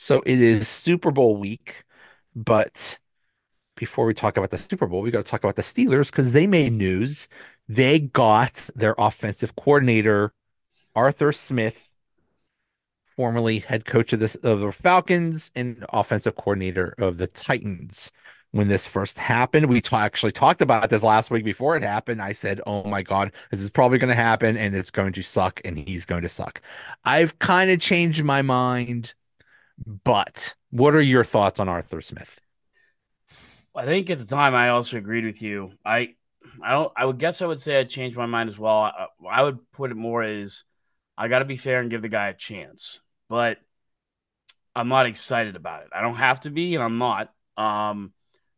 So it is Super Bowl week, but before we talk about the Super Bowl, we got to talk about the Steelers because they made news. They got their offensive coordinator, Arthur Smith, formerly head coach of the, of the Falcons and offensive coordinator of the Titans. When this first happened, we ta- actually talked about this last week before it happened. I said, Oh my God, this is probably going to happen and it's going to suck and he's going to suck. I've kind of changed my mind but what are your thoughts on Arthur Smith? I think at the time I also agreed with you. I I don't I would guess I would say I changed my mind as well. I, I would put it more as I got to be fair and give the guy a chance. But I'm not excited about it. I don't have to be and I'm not. Um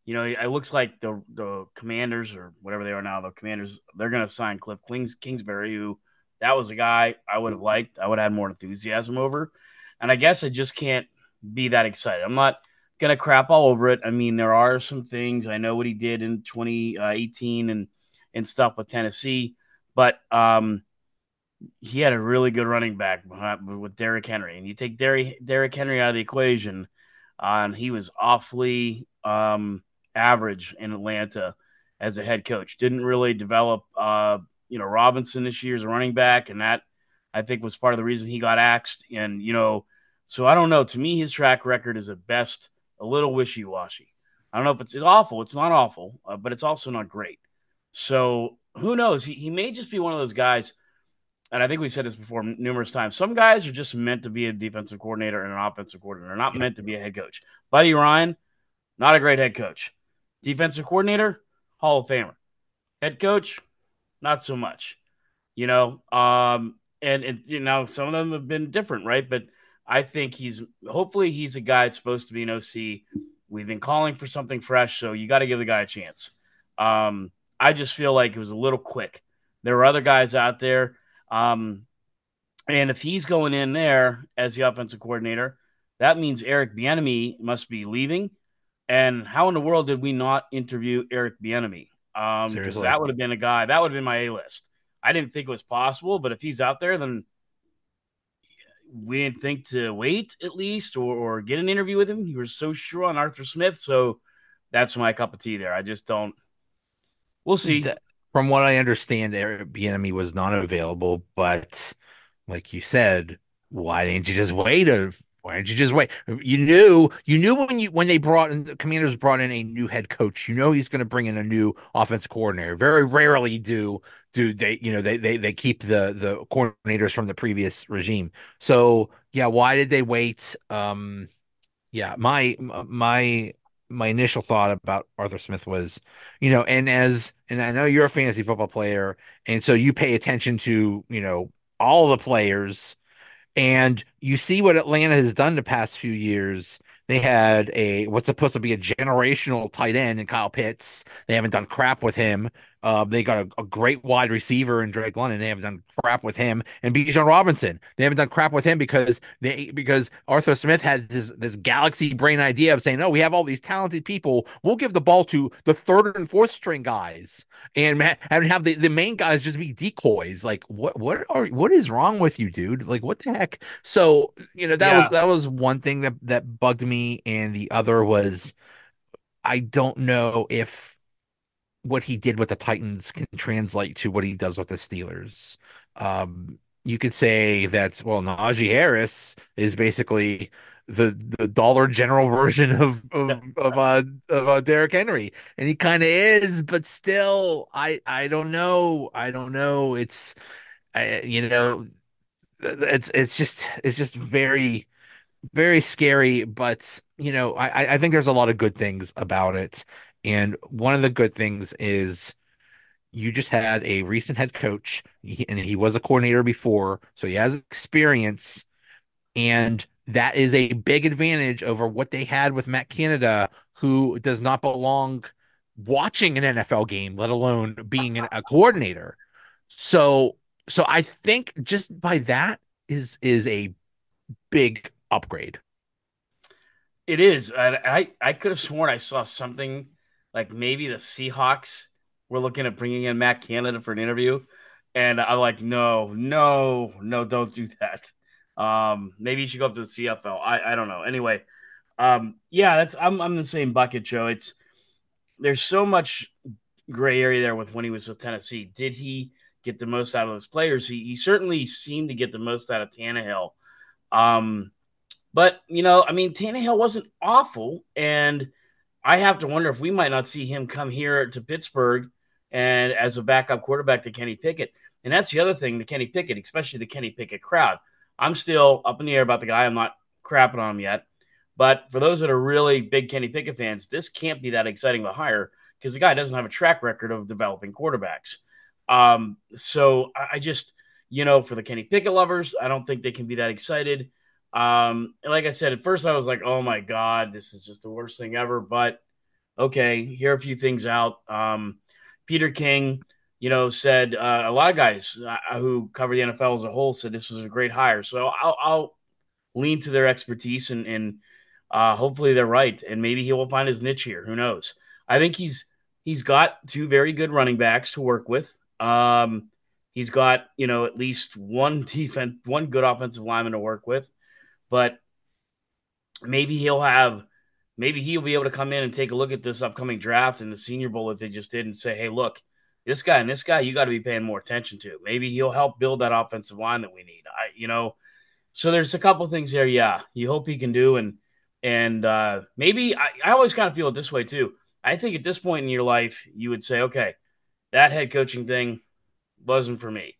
you know, it looks like the the Commanders or whatever they are now, the Commanders, they're going to sign Cliff Kings, Kingsbury, who that was a guy I would have liked. I would have had more enthusiasm over. And I guess I just can't be that excited. I'm not gonna crap all over it. I mean, there are some things I know what he did in 2018 and and stuff with Tennessee, but um, he had a really good running back with Derrick Henry, and you take Derrick Derrick Henry out of the equation, uh, and he was awfully um, average in Atlanta as a head coach. Didn't really develop, uh, you know, Robinson this year as a running back, and that I think was part of the reason he got axed. And you know, so I don't know. To me, his track record is at best a little wishy washy. I don't know if it's, it's awful. It's not awful, uh, but it's also not great. So who knows? He, he may just be one of those guys. And I think we said this before numerous times. Some guys are just meant to be a defensive coordinator and an offensive coordinator. Not meant to be a head coach. Buddy Ryan, not a great head coach. Defensive coordinator, Hall of Famer. Head coach, not so much. You know, um, and, and you know, some of them have been different, right? But I think he's hopefully he's a guy that's supposed to be an OC. We've been calling for something fresh, so you got to give the guy a chance. Um, I just feel like it was a little quick. There were other guys out there, um, and if he's going in there as the offensive coordinator, that means Eric Bieniemy must be leaving. And how in the world did we not interview Eric Bieniemy? Um, because that would have been a guy that would have been my A list. I didn't think it was possible, but if he's out there, then we didn't think to wait at least or, or get an interview with him. He was so sure on Arthur Smith. So that's my cup of tea there. I just don't. We'll see. From what I understand, Bieniemy was not available, but like you said, why didn't you just wait a why didn't you just wait? You knew, you knew when you when they brought in the commanders brought in a new head coach. You know he's going to bring in a new offense coordinator. Very rarely do do they, you know, they they they keep the the coordinators from the previous regime. So yeah, why did they wait? Um, yeah, my my my initial thought about Arthur Smith was, you know, and as and I know you're a fantasy football player, and so you pay attention to you know all the players and you see what Atlanta has done the past few years. They had a what's supposed to be a generational tight end in Kyle Pitts. They haven't done crap with him. Uh, they got a, a, great wide receiver in Drake London. They haven't done crap with him, and Bijan Robinson. They haven't done crap with him because they because Arthur Smith had this this galaxy brain idea of saying, "Oh, we have all these talented people. We'll give the ball to the third and fourth string guys, and and have the, the main guys just be decoys." Like, what what are what is wrong with you, dude? Like, what the heck? So you know that yeah. was that was one thing that that bugged me, and the other was I don't know if what he did with the Titans can translate to what he does with the Steelers. Um, you could say that well, Najee Harris is basically the the Dollar General version of of of, uh, of uh, Derrick Henry, and he kind of is, but still, I I don't know, I don't know. It's I, you know, it's it's just it's just very very scary, but you know, I I think there's a lot of good things about it. And one of the good things is you just had a recent head coach, and he was a coordinator before, so he has experience, and that is a big advantage over what they had with Matt Canada, who does not belong watching an NFL game, let alone being a coordinator. So, so I think just by that is is a big upgrade. It is. I I, I could have sworn I saw something like maybe the Seahawks were looking at bringing in Matt Canada for an interview. And I'm like, no, no, no, don't do that. Um, maybe you should go up to the CFL. I, I don't know. Anyway, um, yeah, that's I'm I'm the same bucket, Joe. It's there's so much gray area there with when he was with Tennessee. Did he get the most out of those players? He, he certainly seemed to get the most out of Tannehill. Um, but you know, I mean, Tannehill wasn't awful, and I have to wonder if we might not see him come here to Pittsburgh and as a backup quarterback to Kenny Pickett. And that's the other thing, the Kenny Pickett, especially the Kenny Pickett crowd. I'm still up in the air about the guy. I'm not crapping on him yet. But for those that are really big Kenny Pickett fans, this can't be that exciting of a hire because the guy doesn't have a track record of developing quarterbacks. Um, so I just, you know, for the Kenny Pickett lovers, I don't think they can be that excited. Um, like I said, at first I was like, oh my God, this is just the worst thing ever. But okay, here are a few things out. Um, Peter King, you know, said uh, a lot of guys uh, who cover the NFL as a whole said this was a great hire. So I'll, I'll lean to their expertise and, and uh, hopefully they're right. And maybe he will find his niche here. Who knows? I think he's he's got two very good running backs to work with. Um, he's got you know at least one defense, one good offensive lineman to work with but maybe he'll have maybe he'll be able to come in and take a look at this upcoming draft and the senior bowl that they just did and say hey look this guy and this guy you got to be paying more attention to. Maybe he'll help build that offensive line that we need. I you know so there's a couple things there yeah you hope he can do and and uh, maybe I, I always kind of feel it this way too. I think at this point in your life you would say okay that head coaching thing wasn't for me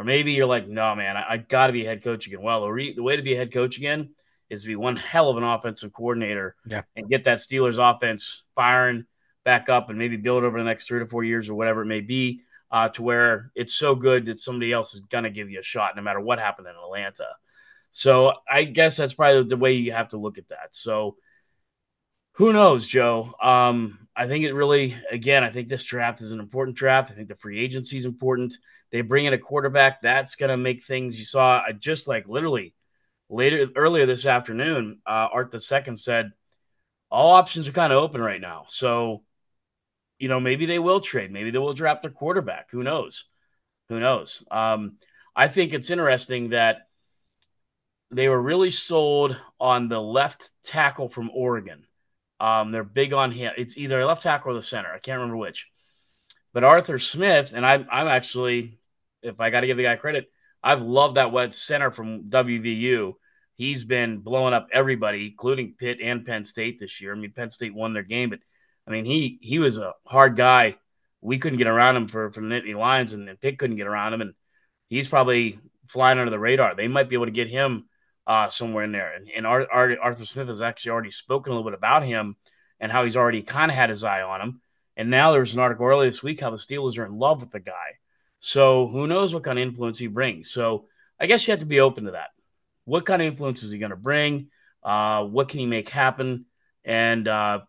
or maybe you're like, no, man, I, I got to be a head coach again. Well, the, the way to be a head coach again is to be one hell of an offensive coordinator yeah. and get that Steelers offense firing back up and maybe build over the next three to four years or whatever it may be uh, to where it's so good that somebody else is going to give you a shot no matter what happened in Atlanta. So I guess that's probably the way you have to look at that. So who knows, Joe? Um, I think it really, again, I think this draft is an important draft. I think the free agency is important. They bring in a quarterback that's going to make things. You saw just like literally later earlier this afternoon. Uh, Art the second said all options are kind of open right now. So, you know, maybe they will trade. Maybe they will draft their quarterback. Who knows? Who knows? Um, I think it's interesting that they were really sold on the left tackle from Oregon. Um, they're big on him. It's either a left tackle or the center. I can't remember which. But Arthur Smith, and I'm, I'm actually if I got to give the guy credit, I've loved that wet center from WVU. He's been blowing up everybody, including Pitt and Penn State this year. I mean, Penn State won their game, but I mean, he he was a hard guy. We couldn't get around him for for the Nittany Lions, and, and Pitt couldn't get around him, and he's probably flying under the radar. They might be able to get him uh, somewhere in there. And, and Arthur Smith has actually already spoken a little bit about him and how he's already kind of had his eye on him. And now there's an article earlier this week how the Steelers are in love with the guy. So who knows what kind of influence he brings? So I guess you have to be open to that. What kind of influence is he going to bring? Uh, what can he make happen? And uh,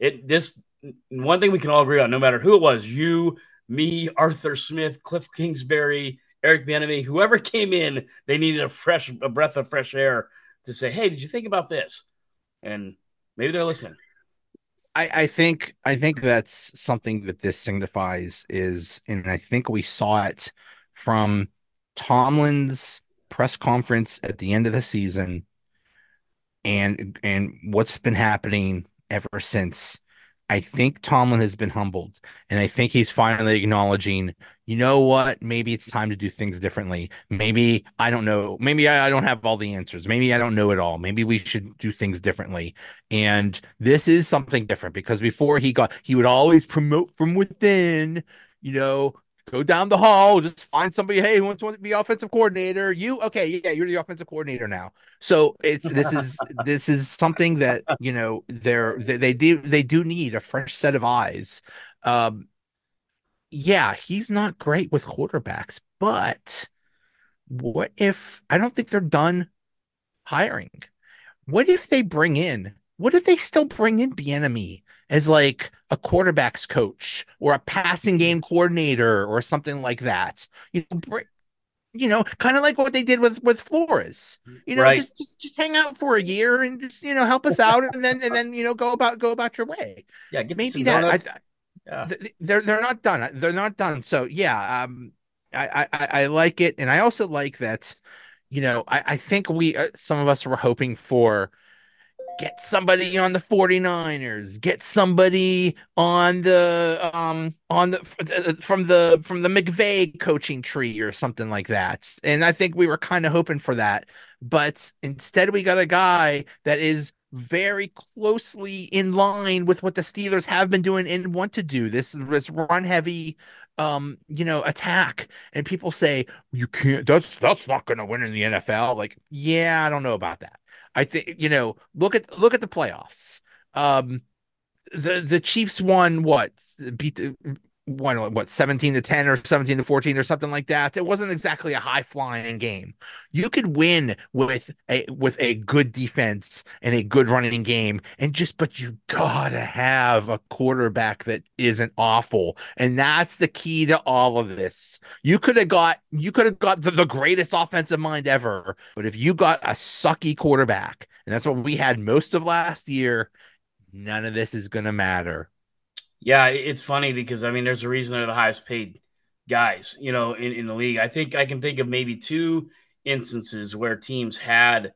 it this one thing we can all agree on, no matter who it was, you, me, Arthur Smith, Cliff Kingsbury, Eric Bieniemy, whoever came in, they needed a fresh a breath of fresh air to say, "Hey, did you think about this?" And maybe they're listening. I, I think I think that's something that this signifies is, and I think we saw it from Tomlin's press conference at the end of the season, and and what's been happening ever since. I think Tomlin has been humbled, and I think he's finally acknowledging you know what? Maybe it's time to do things differently. Maybe I don't know. Maybe I, I, don't have all the answers. Maybe I don't know it all. Maybe we should do things differently. And this is something different because before he got, he would always promote from within, you know, go down the hall, just find somebody, hey, who wants to be offensive coordinator? You okay, yeah, you're the offensive coordinator now. So it's this is this is something that you know they're they, they do they do need a fresh set of eyes. Um, yeah, he's not great with quarterbacks, but what if I don't think they're done hiring? What if they bring in? What if they still bring in Bieniemy as like a quarterbacks coach or a passing game coordinator or something like that? You know, you know, kind of like what they did with with Flores. You know, right. just just just hang out for a year and just you know help us out, and then and then you know go about go about your way. Yeah, maybe that. I, yeah. they're they're not done. They're not done. So yeah, um, I, I I like it, and I also like that. you know, I, I think we uh, some of us were hoping for get somebody on the 49ers get somebody on the um on the uh, from the from the McVay coaching tree or something like that. And i think we were kind of hoping for that. But instead we got a guy that is very closely in line with what the Steelers have been doing and want to do. This this run heavy um you know attack. And people say you can't that's that's not going to win in the NFL like yeah I don't know about that I think you know, look at look at the playoffs. Um, the the Chiefs won what beat the won what 17 to 10 or 17 to 14 or something like that. It wasn't exactly a high flying game. You could win with a with a good defense and a good running game and just but you got to have a quarterback that isn't awful. And that's the key to all of this. You could have got you could have got the, the greatest offensive mind ever, but if you got a sucky quarterback, and that's what we had most of last year, none of this is to matter. Yeah, it's funny because I mean, there's a reason they're the highest paid guys, you know, in, in the league. I think I can think of maybe two instances where teams had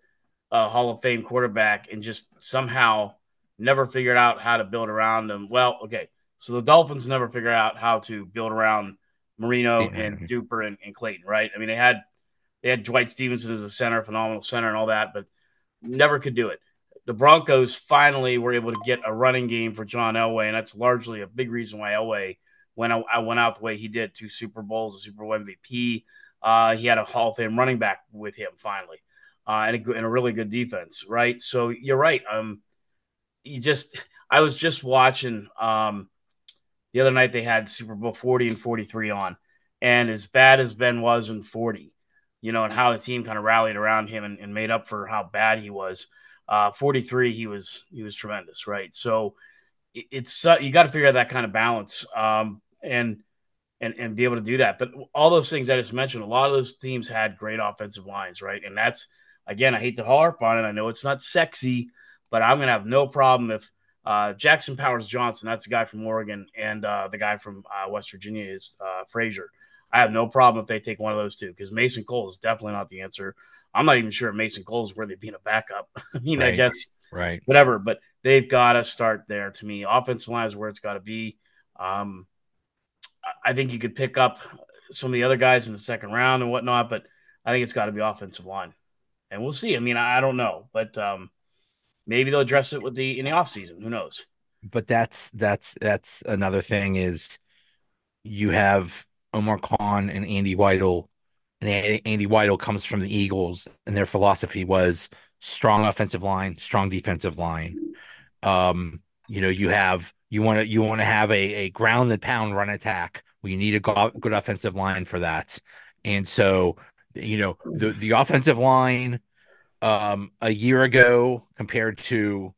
a Hall of Fame quarterback and just somehow never figured out how to build around them. Well, okay, so the Dolphins never figured out how to build around Marino and Duper and, and Clayton, right? I mean, they had they had Dwight Stephenson as a center, phenomenal center, and all that, but never could do it the Broncos finally were able to get a running game for John Elway, and that's largely a big reason why Elway went out, I went out the way he did. Two Super Bowls, a Super Bowl MVP. Uh, he had a Hall of Fame running back with him finally, uh, and, a, and a really good defense, right? So you're right. Um, you just I was just watching um, the other night they had Super Bowl 40 and 43 on, and as bad as Ben was in 40, you know, and how the team kind of rallied around him and, and made up for how bad he was. Uh, 43, he was he was tremendous, right? So it, it's uh, you got to figure out that kind of balance um, and and and be able to do that. But all those things I just mentioned, a lot of those teams had great offensive lines, right? And that's again, I hate to harp on it. I know it's not sexy, but I'm gonna have no problem if uh, Jackson Powers Johnson, that's the guy from Oregon, and uh, the guy from uh, West Virginia is uh, Frazier. I have no problem if they take one of those two because Mason Cole is definitely not the answer. I'm not even sure if Mason is worthy of being a backup. I mean, right. I guess right, whatever. But they've got to start there. To me, offensive line is where it's got to be. Um, I think you could pick up some of the other guys in the second round and whatnot, but I think it's got to be offensive line, and we'll see. I mean, I, don't know, but um, maybe they'll address it with the in the offseason. Who knows? But that's that's that's another thing is you have Omar Khan and Andy Weidl and Andy Weidl comes from the Eagles, and their philosophy was strong offensive line, strong defensive line. Um, you know, you have you want to you want to have a a ground and pound run attack. We need a good offensive line for that, and so you know the the offensive line um a year ago compared to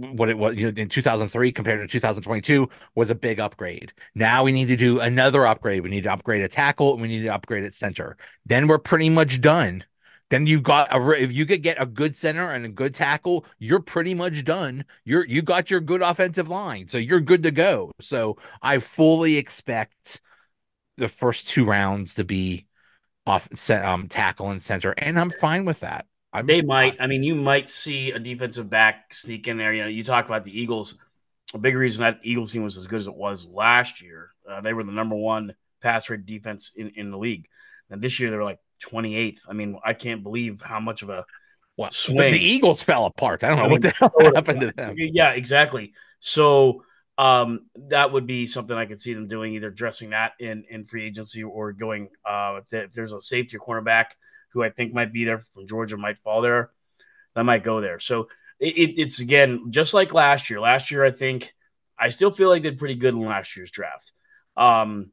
what it was in 2003 compared to 2022 was a big upgrade. Now we need to do another upgrade. We need to upgrade a tackle and we need to upgrade at center. Then we're pretty much done. Then you got a if you could get a good center and a good tackle, you're pretty much done. You're you got your good offensive line, so you're good to go. So I fully expect the first two rounds to be off um tackle and center, and I'm fine with that. I'm, they might. I mean, you might see a defensive back sneak in there. You know, you talk about the Eagles. A big reason that Eagles team was as good as it was last year. Uh, they were the number one pass rate defense in, in the league. And this year they were like 28th. I mean, I can't believe how much of a well, swing. The, Eagles fell apart. I don't know I mean, what the hell happened to them. Yeah, exactly. So um, that would be something I could see them doing, either dressing that in in free agency or going uh, if there's a safety or cornerback – who I think might be there from Georgia might fall there. That might go there. So it, it's again just like last year. Last year, I think I still feel like they did pretty good in last year's draft. Um,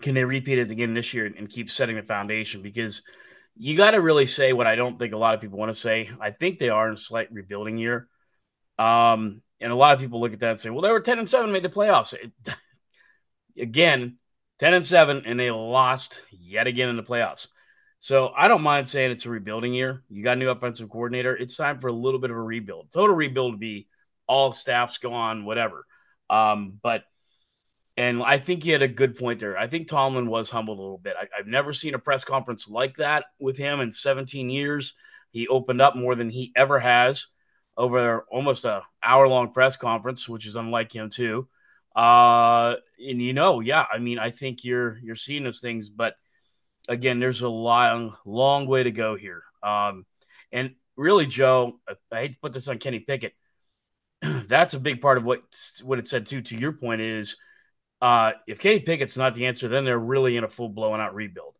can they repeat it again this year and keep setting the foundation? Because you got to really say what I don't think a lot of people want to say. I think they are in a slight rebuilding year. Um, and a lot of people look at that and say, well, they were 10 and 7, made the playoffs. It, again, 10 and 7, and they lost yet again in the playoffs. So I don't mind saying it's a rebuilding year. You got a new offensive coordinator. It's time for a little bit of a rebuild. Total rebuild would be all staffs gone, whatever. Um, but And I think he had a good point there. I think Tomlin was humbled a little bit. I, have never seen a press conference like that with him in 17 years. He opened up more than he ever has over almost a hour long press conference, which is unlike him too. Uh, and you know, yeah, I mean, I think you're you're seeing those things, but again, there's a long, long way to go here. Um, and really, Joe, I hate to put this on Kenny Pickett. That's a big part of what what it said too. To your point is, uh, if Kenny Pickett's not the answer, then they're really in a full blown out rebuild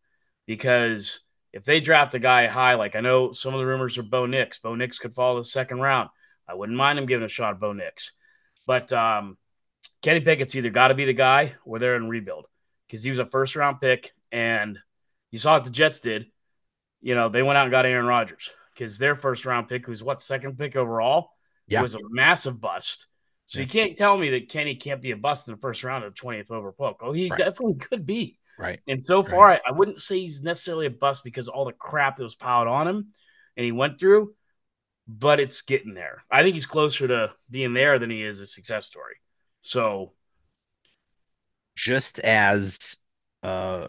because if they draft a guy high, like I know some of the rumors are Bo Nix, Bo Nix could fall the second round. I wouldn't mind him giving a shot at Bo Nix, but um, Kenny Pickett's either got to be the guy or they're in rebuild because he was a first round pick and you saw what the Jets did. You know, they went out and got Aaron Rodgers because their first round pick was what second pick overall. Yeah. It was a massive bust. So yeah. you can't tell me that Kenny can't be a bust in the first round of the 20th over Polk. Oh, he right. definitely could be. Right. And so far, right. I, I, wouldn't say he's necessarily a bust because all the crap that was piled on him and he went through, but it's getting there. I think he's closer to being there than he is a success story. So just as uh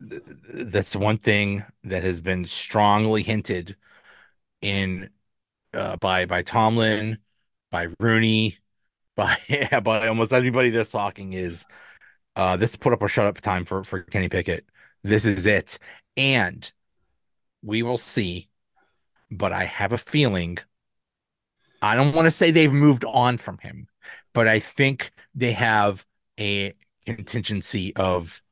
that's one thing that has been strongly hinted in uh, by by Tomlin, by Rooney, by by almost everybody that's talking is uh, this put up or shut up time for for Kenny Pickett. This is it, and we will see. But I have a feeling. I don't want to say they've moved on from him, but I think they have a contingency of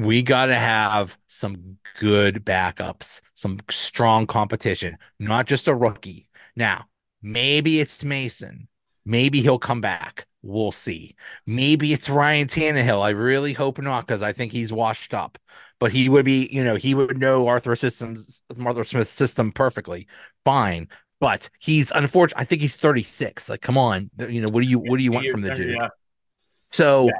we got to have some good backups, some strong competition, not just a rookie. Now, maybe it's Mason. Maybe he'll come back. We'll see. Maybe it's Ryan Tannehill. I really hope not because I think he's washed up. But he would be, you know, he would know Arthur systems, Arthur Smith's system perfectly. Fine. But he's unfortunate. I think he's 36. Like, come on. You know, what do you what do you want from the dude? So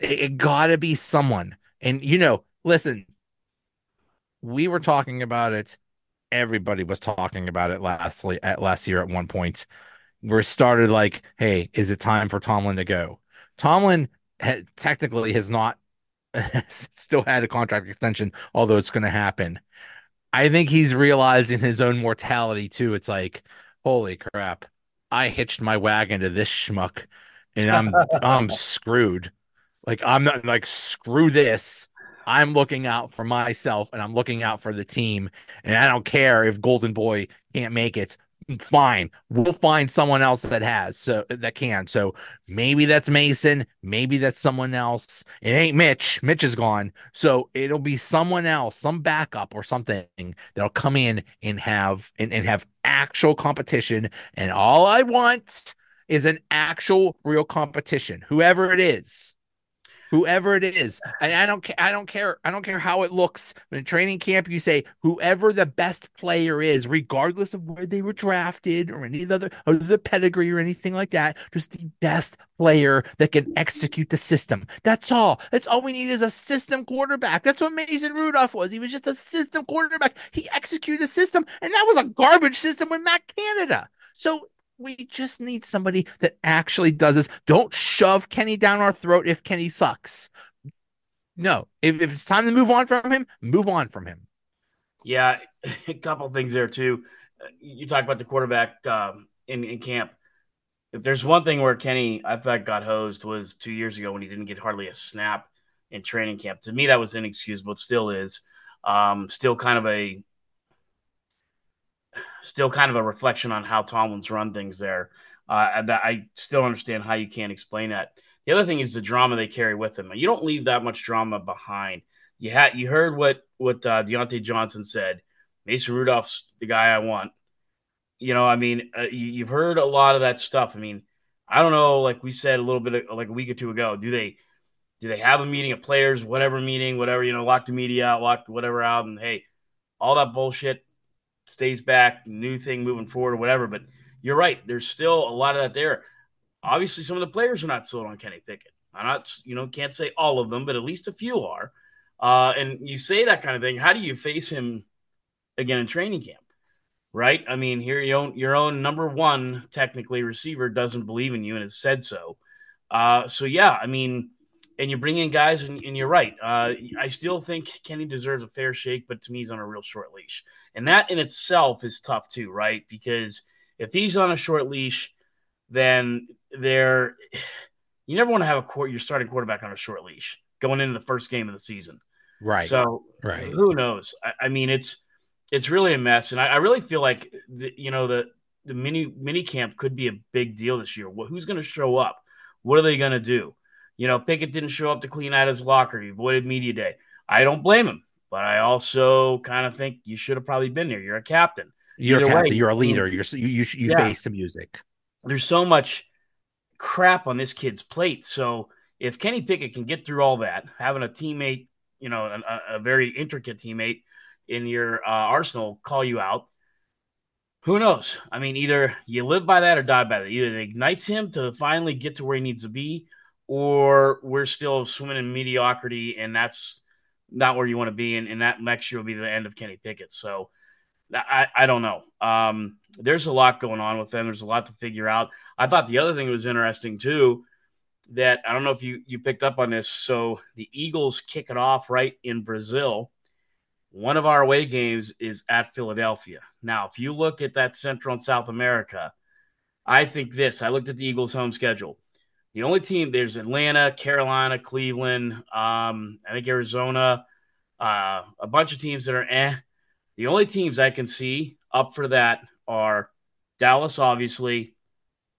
it, it gotta be someone and you know, listen, we were talking about it. Everybody was talking about it last at last year at one point. Where started like, hey, is it time for Tomlin to go? Tomlin had, technically has not still had a contract extension, although it's going to happen. I think he's realizing his own mortality too. It's like, holy crap, I hitched my wagon to this schmuck, and I'm I'm screwed. Like I'm not like screw this. I'm looking out for myself and I'm looking out for the team. And I don't care if Golden Boy can't make it. Fine. We'll find someone else that has so that can. So maybe that's Mason. Maybe that's someone else. It ain't Mitch. Mitch is gone. So it'll be someone else, some backup or something that'll come in and have and, and have actual competition. And all I want is an actual real competition, whoever it is whoever it is. And I don't care. I don't care. I don't care how it looks. In training camp, you say whoever the best player is, regardless of where they were drafted or any other or the pedigree or anything like that. Just the best player that can execute the system. That's all. That's all we need is a system quarterback. That's what Mason Rudolph was. He was just a system quarterback. He executed the system, and that was a garbage system with Matt Canada. So we just need somebody that actually does this. Don't shove Kenny down our throat if Kenny sucks. No, if, if it's time to move on from him, move on from him. Yeah, a couple things there too. You talk about the quarterback uh, in, in camp. If there's one thing where Kenny, I thought, got hosed was two years ago when he didn't get hardly a snap in training camp. To me, that was inexcusable. It still is. Um, still kind of a still kind of a reflection on how Tomlin's run things there. Uh, I still understand how you can't explain that. The other thing is the drama they carry with them. You don't leave that much drama behind. You had you heard what what uh, Diontae Johnson said. Mason Rudolph's the guy I want. You know, I mean, uh, you, have heard a lot of that stuff. I mean, I don't know. Like we said a little bit of, like a week or two ago, do they do they have a meeting of players, whatever meeting, whatever you know, lock the media out, lock whatever out, and hey, all that bullshit stays back, new thing moving forward or whatever. But you're right. There's still a lot of that there. Obviously, some of the players are not sold on Kenny Pickett. I'm not, you know, can't say all of them, but at least a few are. Uh, and you say that kind of thing. How do you face him again in training camp? Right? I mean, here your own your own number one technically receiver doesn't believe in you and has said so. Uh, so yeah, I mean, and you bring in guys, and, and you're right. Uh, I still think Kenny deserves a fair shake, but to me, he's on a real short leash, and that in itself is tough too, right? Because if he's on a short leash, then there, you never want to have a court your starting quarterback on a short leash going into the first game of the season. Right. So right. who knows? I, I mean, it's it's really a mess, and I, I really feel like the, you know the the mini mini camp could be a big deal this year. who's going to show up? What are they going to do? You know, Pickett didn't show up to clean out his locker. He avoided media day. I don't blame him, but I also kind of think you should have probably been there. You're a captain. You're Either a captain. Way, you're a leader. You're you you, you yeah. face the music. There's so much crap on this kid's plate. So if Kenny Pickett can get through all that, having a teammate, you know, a, a very intricate teammate in your uh, arsenal call you out, who knows? I mean, either you live by that or die by that. Either it ignites him to finally get to where he needs to be, or we're still swimming in mediocrity, and that's not where you want to be. And, and that next year will be the end of Kenny Pickett. So I, I don't know. Um, there's a lot going on with them. There's a lot to figure out. I thought the other thing was interesting too. That I don't know if you you picked up on this. So the Eagles kick it off right in Brazil. One of our away games is at Philadelphia. Now, if you look at that Central and South America, I think this. I looked at the Eagles' home schedule. The only team there's Atlanta, Carolina, Cleveland, um, I think Arizona, uh, a bunch of teams that are eh. The only teams I can see up for that are Dallas, obviously,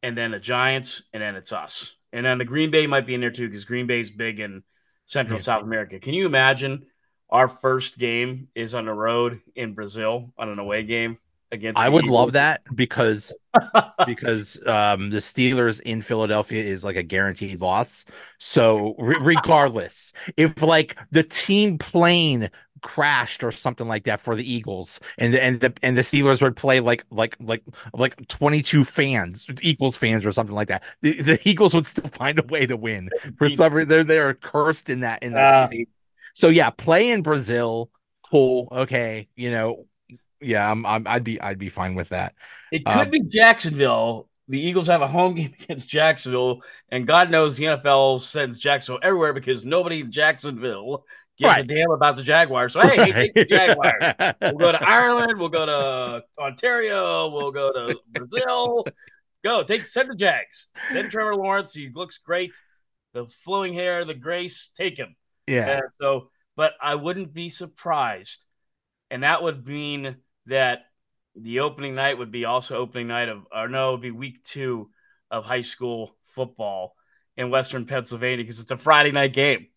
and then the Giants, and then it's us. And then the Green Bay might be in there too because Green Bay's big in Central yeah. South America. Can you imagine our first game is on the road in Brazil on an away game? Against. I would Eagles. love that because because um, the Steelers in Philadelphia is like a guaranteed loss. So re- regardless, if like the team plane crashed or something like that for the Eagles and and the and the Steelers would play like like like like 22 fans Eagles fans or something like that the, the Eagles would still find a way to win for some reason they're they're cursed in that in that uh, state so yeah play in Brazil cool okay you know yeah, I'm, i would be I'd be fine with that. It could um, be Jacksonville. The Eagles have a home game against Jacksonville, and God knows the NFL sends Jacksonville everywhere because nobody in Jacksonville gives right. a damn about the Jaguars. So hey, right. the Jaguars. we'll go to Ireland. We'll go to Ontario. We'll go to Brazil. Go take send the Jags. Send Trevor Lawrence. He looks great. The flowing hair, the grace. Take him. Yeah. And so, but I wouldn't be surprised, and that would mean that the opening night would be also opening night of, or no, it would be week two of high school football in Western Pennsylvania because it's a Friday night game.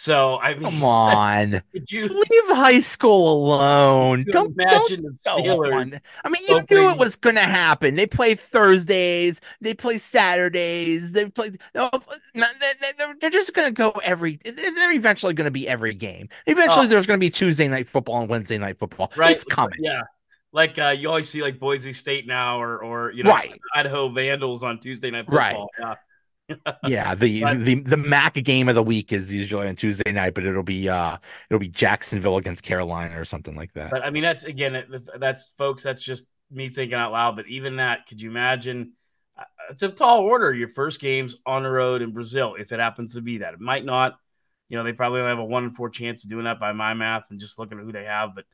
So I mean, come on, you, leave high school alone. Don't imagine don't, the Steelers. I mean, you opening... knew it was going to happen. They play Thursdays, they play Saturdays, they play. they're just going to go every. They're eventually going to be every game. Eventually, oh. there's going to be Tuesday night football and Wednesday night football. Right, it's coming. Yeah, like uh, you always see like Boise State now, or or you know, right. Idaho Vandals on Tuesday night football. Right. Yeah yeah, the, but, the the MAC game of the week is usually on Tuesday night, but it'll be uh it'll be Jacksonville against Carolina or something like that. But I mean, that's again, that's folks. That's just me thinking out loud. But even that, could you imagine? Uh, it's a tall order. Your first game's on the road in Brazil, if it happens to be that. It might not. You know, they probably only have a one in four chance of doing that by my math and just looking at who they have. But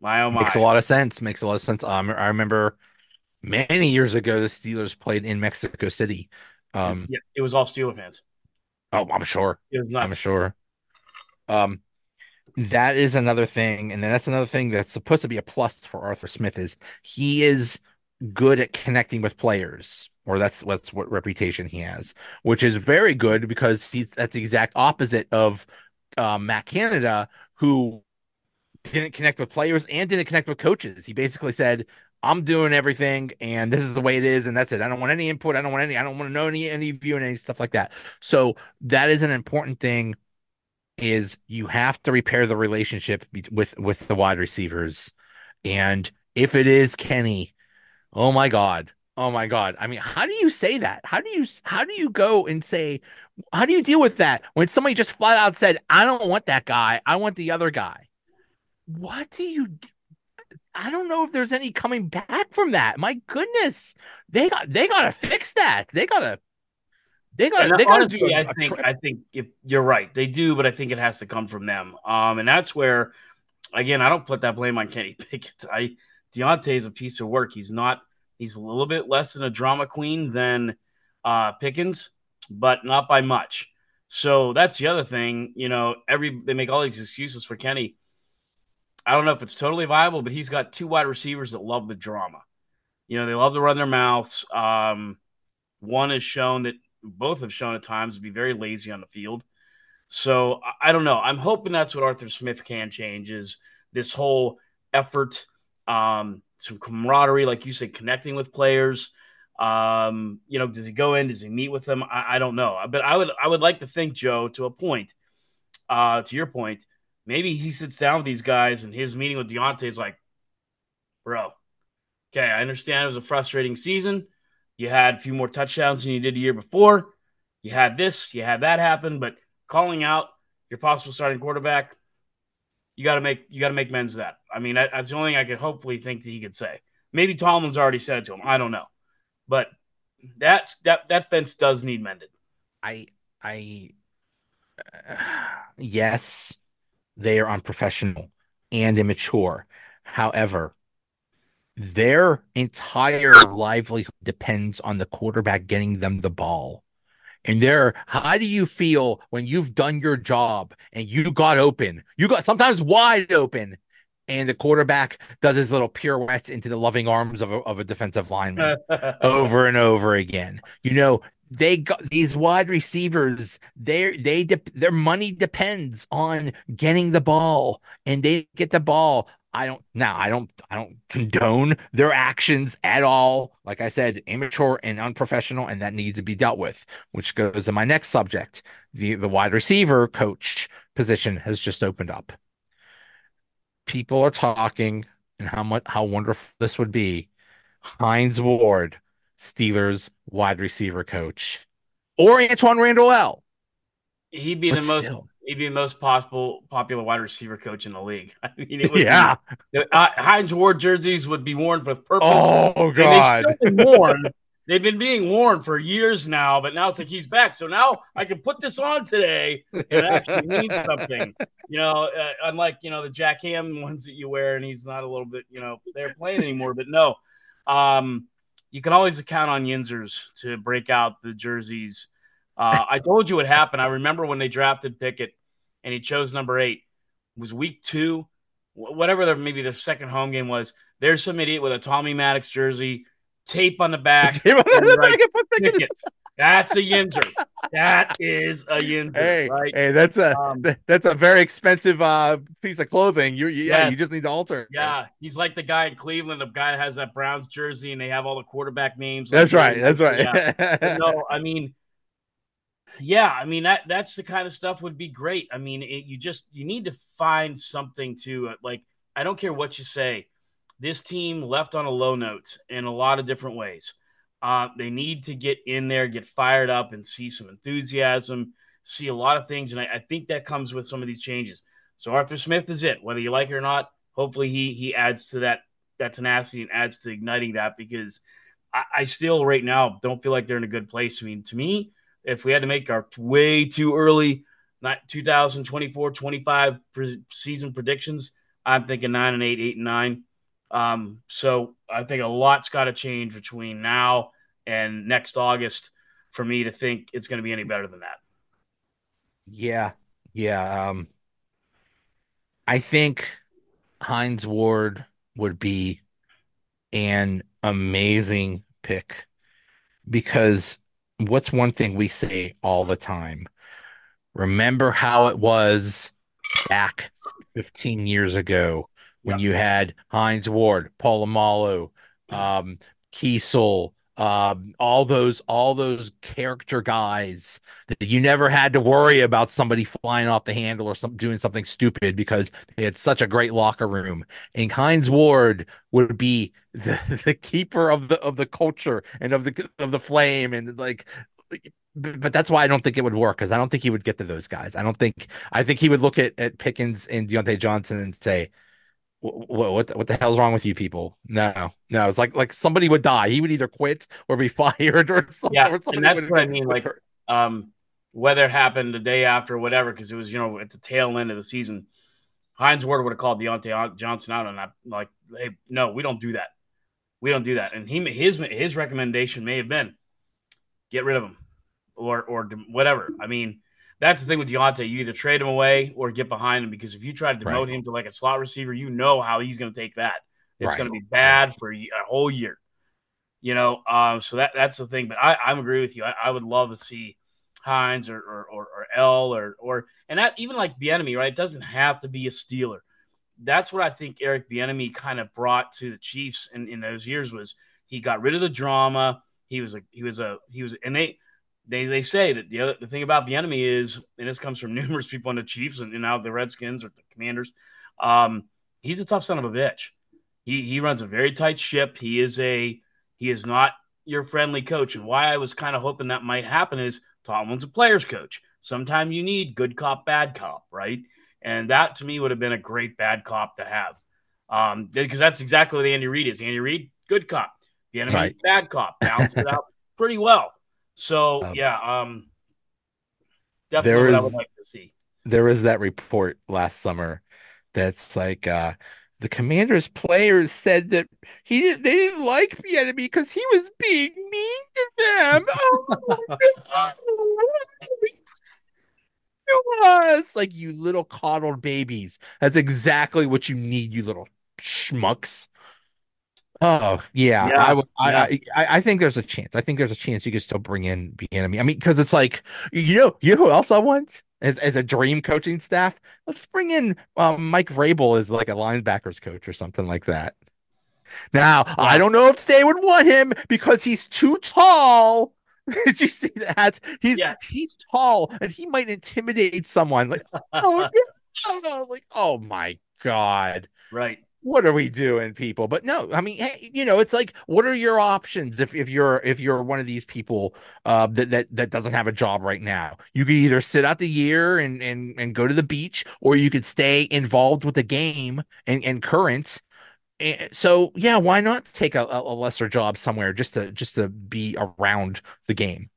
my oh my, makes a lot of sense. Makes a lot of sense. Um, I remember many years ago the Steelers played in Mexico City um, yeah, it was all Steeler fans. Oh, I'm sure. It was I'm sure. Um, that is another thing, and then that's another thing that's supposed to be a plus for Arthur Smith is he is good at connecting with players, or that's what's what reputation he has, which is very good because he's that's the exact opposite of um, Matt Canada, who didn't connect with players and didn't connect with coaches. He basically said, I'm doing everything and this is the way it is and that's it. I don't want any input. I don't want any I don't want to know any any view and any stuff like that. So that is an important thing is you have to repair the relationship with with the wide receivers. And if it is Kenny, oh my god. Oh my god. I mean, how do you say that? How do you how do you go and say how do you deal with that when somebody just flat out said, "I don't want that guy. I want the other guy." What do you I don't know if there's any coming back from that. My goodness, they got they gotta fix that. They gotta They got And they got to do a, I think trip. I think if you're right, they do, but I think it has to come from them. Um, and that's where, again, I don't put that blame on Kenny Pickett. I Diontae's a piece of work. He's not. He's a little bit less than a drama queen than uh, Pickens, but not by much. So that's the other thing. You know, every they make all these excuses for Kenny. I don't know if it's totally viable, but he's got two wide receivers that love the drama. You know, they love to run their mouths. Um, one has shown that both have shown at times to be very lazy on the field. So I, don't know. I'm hoping that's what Arthur Smith can change is this whole effort, um, some camaraderie, like you said, connecting with players. Um, you know, does he go in? Does he meet with them? I, I don't know. But I would I would like to think, Joe, to a point, uh, to your point, maybe he sits down with these guys and his meeting with Diontae is like, bro, okay, I understand it was a frustrating season. You had a few more touchdowns than you did a year before. You had this, you had that happen, but calling out your possible starting quarterback, you got to make you got to make men's that. I mean, that, that's the only thing I could hopefully think that he could say. Maybe Tomlin's already said it to him. I don't know, but that that that fence does need mended. I I uh, yes, they are unprofessional and immature. However, their entire livelihood depends on the quarterback getting them the ball. And there, how do you feel when you've done your job and you got open? You got sometimes wide open, and the quarterback does his little pirouettes into the loving arms of a, of a defensive lineman over and over again. You know, they got these wide receivers. They they de- their money depends on getting the ball, and they get the ball. I don't now. I don't. I don't condone their actions at all. Like I said, immature and unprofessional, and that needs to be dealt with. Which goes to my next subject: the the wide receiver coach position has just opened up. People are talking and how much how wonderful this would be. Hines Ward, Steelers wide receiver coach, or Antwaan Randle El. He'd be But the most still. he'd be the most possible popular wide receiver coach in the league. I mean, it would Yeah. Be, uh, Hines Ward jerseys would be worn with purpose. Oh God. They've still been worn. They've been being worn for years now, but now it's like he's back. So now I can put this on today and it actually means something. You know, uh, unlike you know the Jack Ham ones that you wear, and he's not a little bit you know they're playing anymore. But no, um, you can always count on Yinzers to break out the jerseys. Uh, I told you what happened. I remember when they drafted Pickett and he chose number eight. It was week two, whatever the maybe the second home game was. There's some idiot with a Tommy Maddox jersey, tape on the back. right, Pickett. That's a Yinzer. That is a Yinzer, Hey, right? hey, that's a Um, that's a very expensive uh piece of clothing. You, yeah, Yeah. you just need to alter. Yeah, he's like the guy in Cleveland, the guy that has that Browns jersey, and they have all the quarterback names. that's right. That's right. Yeah. No, I mean, yeah, I mean that that's the kind of stuff would be great. I mean, it, you just you need to find something to uh, like. I don't care what you say. This team left on a low note in a lot of different ways. Uh, they need to get in there, get fired up, and see some enthusiasm. See a lot of things, and I, I think that comes with some of these changes. So Arthur Smith is it, whether you like it or not. Hopefully, he he adds to that that tenacity and adds to igniting that because I, I still right now don't feel like they're in a good place. I mean, to me, if we had to make our way too early, not 2024 25 pre- season predictions, I'm thinking nine and eight, eight and nine. Um, so I think a lot's got to change between now and next August for me to think it's going to be any better than that. Yeah, yeah. Um, I think Hines Ward would be an amazing pick because what's one thing we say all the time? Remember how it was back 15 years ago when Yep. you had Hines Ward, Polamalu, um, Keisel, um, all those all those character guys that you never had to worry about somebody flying off the handle or some doing something stupid because they had such a great locker room. And Hines Ward would be the, the keeper of the of the culture and of the of the flame and like but but that's why I don't think it would work because I don't think he would get to those guys. I don't think I think he would look at, at Pickens and Diontae Johnson and say, what, what what the hell's wrong with you people? No, no, it's like like somebody would die. He would either quit or be fired or something. Yeah, or and that's what I mean, like, hurt. Um, whether it happened the day after whatever, because it was, you know, at the tail end of the season, Hines Ward would have called Diontae Johnson out on that. Like, hey, no, we don't do that. We don't do that. And he his his recommendation may have been get rid of him or or whatever. I mean, that's the thing with Diontae. You either trade him away or get behind him because if you try to demote right. him to like a slot receiver, you know how he's going to take that. It's right. going to be bad for a whole year. You know, um, so that that's the thing. But I, I agree with you. I, I would love to see Hines or or, or, or El or or and that even like Bieniemy, right? It doesn't have to be a Steeler. That's what I think Eric Bieniemy kind of brought to the Chiefs in, in those years was he got rid of the drama. He was a he was a he was and they they they say that the other the thing about Bieniemy is, and this comes from numerous people in the Chiefs and, and now the Redskins or the Commanders. Um, he's a tough son of a bitch. He he runs a very tight ship. He is a he is not your friendly coach. And why I was kind of hoping that might happen is Tomlin's a player's coach. Sometimes you need good cop, bad cop, right? And that to me would have been a great bad cop to have. Um, because that's exactly what Andy Reid is. Andy Reid, good cop. Bieniemy, right. bad cop. Balance it out pretty well. So um, yeah, um, definitely what I would like to see. There was that report last summer that's like uh the commander's players said that he didn't they didn't like Bieniemy because he was being mean to them. Oh, us like you little coddled babies. That's exactly what you need, you little schmucks. Oh yeah, yeah I would. Yeah. I, I I think there's a chance. I think there's a chance you could still bring in Bieniemy. I mean, because it's like you know, you know who else I want as, as a dream coaching staff? Let's bring in um, Mike Vrabel as like a linebackers coach or something like that. Now yeah. I don't know if they would want him because he's too tall. Did you see that? He's he's tall and he might intimidate someone. Like oh, like oh my god. Right what are we doing people? But no i mean hey, you know it's like what are your options if, if you're if you're one of these people uh that, that that doesn't have a job right now? You could either sit out the year and and and go to the beach or you could stay involved with the game and and current. And so yeah why not take a, a lesser job somewhere just to just to be around the game?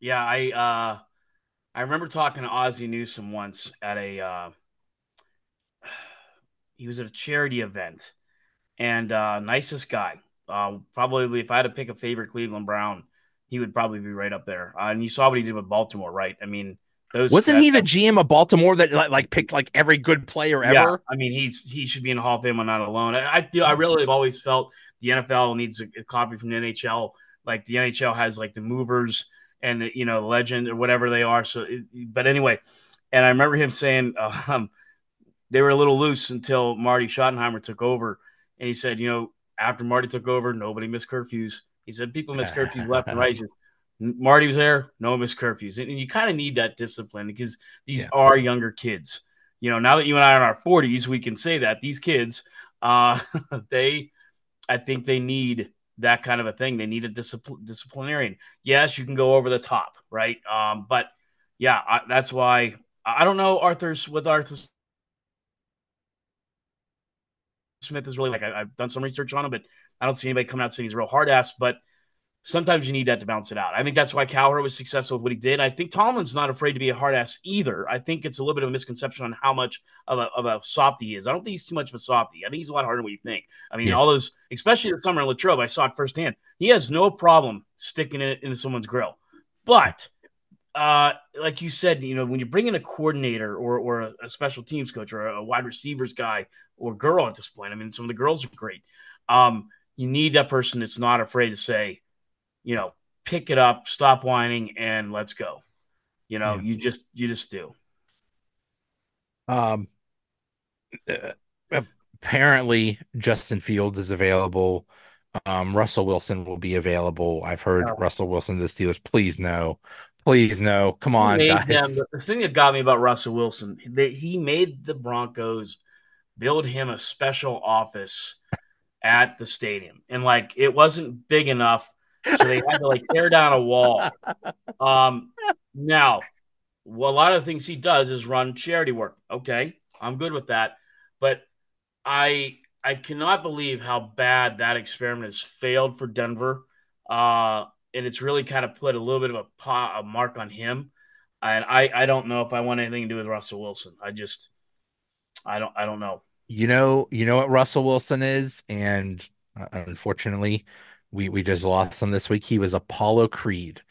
Yeah i uh i remember talking to ozzie newsome once at a uh he was at a charity event, and uh, nicest guy. Uh, probably if I had to pick a favorite Cleveland Brown, he would probably be right up there. Uh, and you saw what he did with Baltimore, right? I mean, those wasn't he the GM of Baltimore that like, picked like every good player ever? Yeah, I mean, he's he should be in the Hall of Fame on that alone. I I, I really have always felt the NFL needs a, a, copy from the NHL. Like the NHL has like the movers and the, you know legend or whatever they are. So, it, but anyway, and I remember him saying, um, they were a little loose until Marty Schottenheimer took over. And he said, you know, after Marty took over, nobody missed curfews. He said people missed curfews left and right. Just, Marty was there, no missed curfews. And, and you kind of need that discipline because these yeah. are younger kids. You know, now that you and I are in our 40s, we can say that these kids, uh, they, I think they need that kind of a thing. They need a discipl- disciplinarian. Yes, you can go over the top, right? Um, but yeah, I, that's why I don't know Arthur's with Arthur's Smith is really like I, have done some research on him, but I don't see anybody coming out saying he's a real hard ass. But sometimes you need that to bounce it out. I think that's why Cowher was successful with what he did. I think Tomlin's not afraid to be a hard ass either. I think it's a little bit of a misconception on how much of a, of a softy he is. I don't think he's too much of a softy. I think he's a lot harder than what you think. I mean, yeah. all those, especially the summer in Latrobe, I saw it firsthand. He has no problem sticking it into someone's grill. But uh, like you said, you know, when you bring in a coordinator or or a, a special teams coach or a, wide receivers guy or girl at this point, I mean, some of the girls are great. Um, you need that person that's not afraid to say, you know, pick it up, stop whining, and let's go. You know, yeah. you just you just do. Um, uh, apparently Justin Fields is available. Um, Russell Wilson will be available. I've heard oh. Russell Wilson to the Steelers. Please no. Please no. Come on, guys. Them, the thing that got me about Russell Wilson, they, he made the Broncos build him a special office at the stadium, and like it wasn't big enough, so they had to like tear down a wall. Um, now, well, a lot of the things he does is run charity work. Okay, I'm good with that, but I I cannot believe how bad that experiment has failed for Denver. Uh, and it's really kind of put a little bit of a, a mark on him. And I, I don't know if I want anything to do with Russell Wilson. I just, I don't, I don't know. You know, you know what Russell Wilson is, and uh, unfortunately, we we just lost him this week. He was Apollo Creed.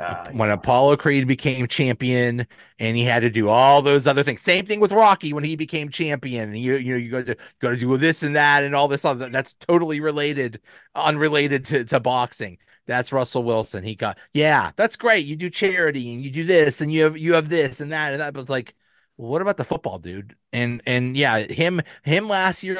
Uh, when yeah. Apollo Creed became champion and he had to do all those other things. Same thing with Rocky when he became champion. and You you know you got to got to do this and that and all this other that's totally related, unrelated to, to boxing. That's Russell Wilson. He got yeah, that's great. You do charity and you do this and you have you have this and that and that. But like what about the football dude? And and yeah, him him last year,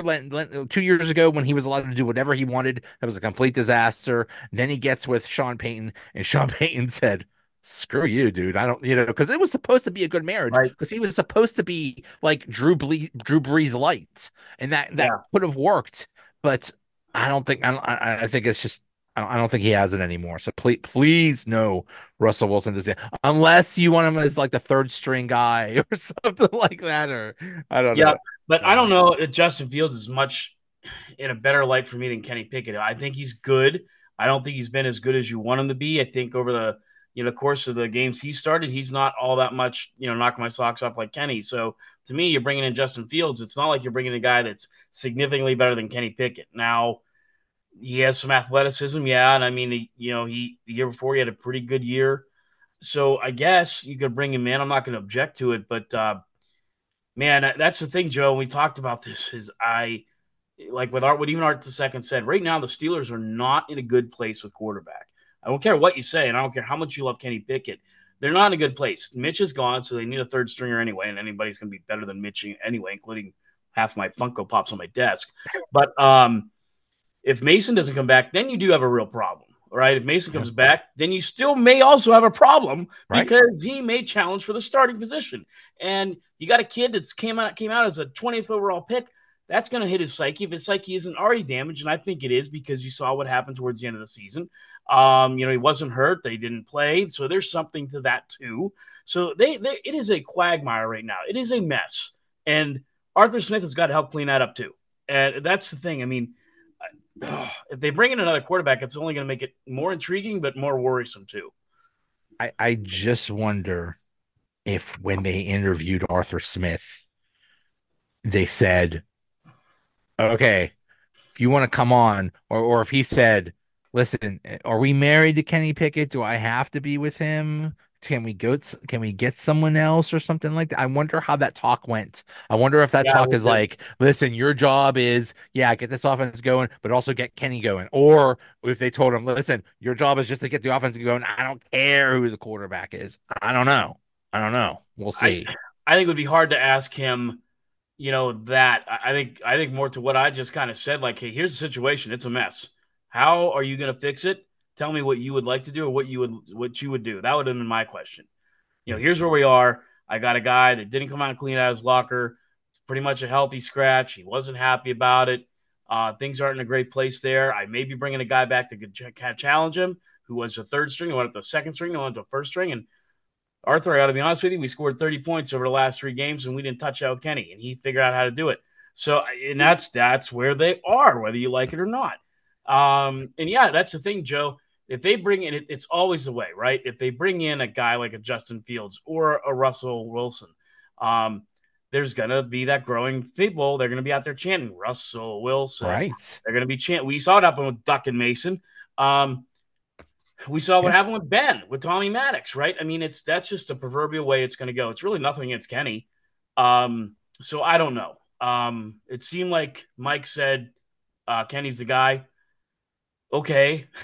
two years ago, when he was allowed to do whatever he wanted, that was a complete disaster. And then he gets with Sean Payton, and Sean Payton said, "Screw you, dude. I don't, you know, because it was supposed to be a good marriage, because right. he was supposed to be like Drew Ble- Drew Brees light, and that that yeah. could have worked. But I don't think I, I I think it's just I don't think he has it anymore. So please, please no Russell Wilson does it unless you want him as like the third string guy or something like that. Or I don't know. yeah, know. but I don't know if Justin Fields is much in a better light for me than Kenny Pickett. I think he's good. I don't think he's been as good as you want him to be. I think over the you know course of the games he started, he's not all that much you know knocking my socks off like Kenny. So to me, you're bringing in Justin Fields. It's not like you're bringing a guy that's significantly better than Kenny Pickett. Now he has some athleticism, yeah. And I mean, you know, he the year before he had a pretty good year. So I guess you could bring him in. I'm not going to object to it, but uh, man, that's the thing, Joe. We talked about this. Is I like with Art, what even Art the second said. Right now, the Steelers are not in a good place with quarterback. I don't care what you say, and I don't care how much you love Kenny Pickett. They're not in a good place. Mitch is gone, so they need a third stringer anyway, and anybody's going to be better than Mitch anyway, including half my Funko Pops on my desk. But um, if Mason doesn't come back, then you do have a real problem. Right. If Mason comes back, then you still may also have a problem right. because he may challenge for the starting position. And you got a kid that's came out came out as a 20th overall pick. That's going to hit his psyche. If his psyche isn't already damaged, and I think it is because you saw what happened towards the end of the season. Um, you know, he wasn't hurt; they didn't play, so there's something to that too. So they, they it is a quagmire right now. It is a mess, and Arthur Smith has got to help clean that up too. And that's the thing. I mean, if they bring in another quarterback, it's only going to make it more intriguing, but more worrisome too. I, I just wonder if when they interviewed Arthur Smith, they said, okay, if you want to come on, or, or if he said, listen, are we married to Kenny Pickett? Do I have to be with him? Can we go can we get someone else or something like that? I wonder how that talk went. I wonder if that yeah, talk is like listen your job is yeah get this offense going but also get kenny going. Or if they told him listen your job is just to get the offense going. I don't care who the quarterback is. I don't know. I don't know. We'll see. I, I think it would be hard to ask him you know that. I think i think more to what i just kind of said like hey here's the situation. It's a mess. How are you going to fix it Tell me what you would like to do or what you would what you would do. That would have been my question. You know, here's where we are. I got a guy that didn't come out and clean out of his locker. It's pretty much a healthy scratch. He wasn't happy about it. Uh, things aren't in a great place there. I may be bringing a guy back could challenge him, who was a third string, went up the second string, went to first string. And Arthur, I got to be honest with you, we scored 30 points over the last three games, and we didn't touch out Kenny, and he figured out how to do it. So, and that's that's where they are, whether you like it or not. Um, and yeah, that's the thing, Joe if they bring in, it's always the way, right? If they bring in a guy like a Justin Fields or a Russell Wilson, um, there's gonna be that growing people. They're gonna be out there chanting Russell Wilson. Right. They're gonna be chanting. We saw it happen with Duck and Mason. Um, we saw what yeah. happened with Ben with Tommy Maddox, right? I mean, it's that's just a proverbial way it's gonna go. It's really nothing against Kenny. Um, so I don't know. Um, it seemed like Mike said uh, Kenny's the guy. Okay.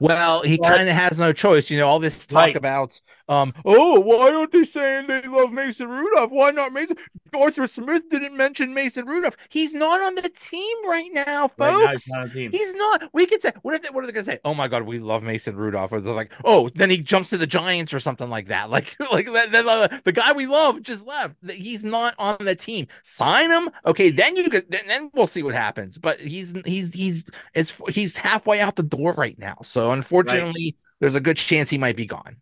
well, he kind of has no choice. You know, all this talk right. about, um, oh, why aren't they saying they love Mason Rudolph? Why not Mason? Arthur Smith didn't mention Mason Rudolph. He's not on the team right now, folks. Right now he's, not he's, not We could say, what if they, what are they gonna say? Oh my God, we love Mason Rudolph. Or they're like, oh, then he jumps to the Giants or something like that. Like, like that, that uh, the guy we love just left. He's not on the team. Sign him, okay? Then you could, then, then we'll see what happens. But he's he's he's is he's halfway out the door right now. So unfortunately, right. there's a good chance he might be gone.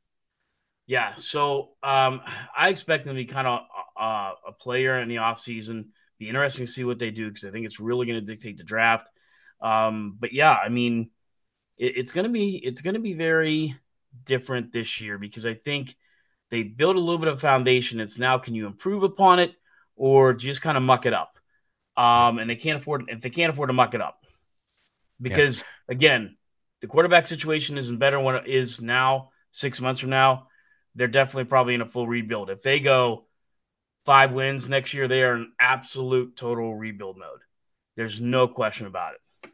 Yeah. So um, I expect him to be kind of uh, a player in the offseason. Be interesting to see what they do because I think it's really going to dictate the draft. Um, but yeah, I mean, it, it's gonna be it's gonna be very different this year because I think they built a little bit of foundation. It's now can you improve upon it or just kind of muck it up? Um, and they can't afford if they can't afford to muck it up because yeah. again, the quarterback situation isn't better when it is now. Six months from now, they're definitely probably in a full rebuild. If they go five wins next year, they are in absolute total rebuild mode. There's no question about it.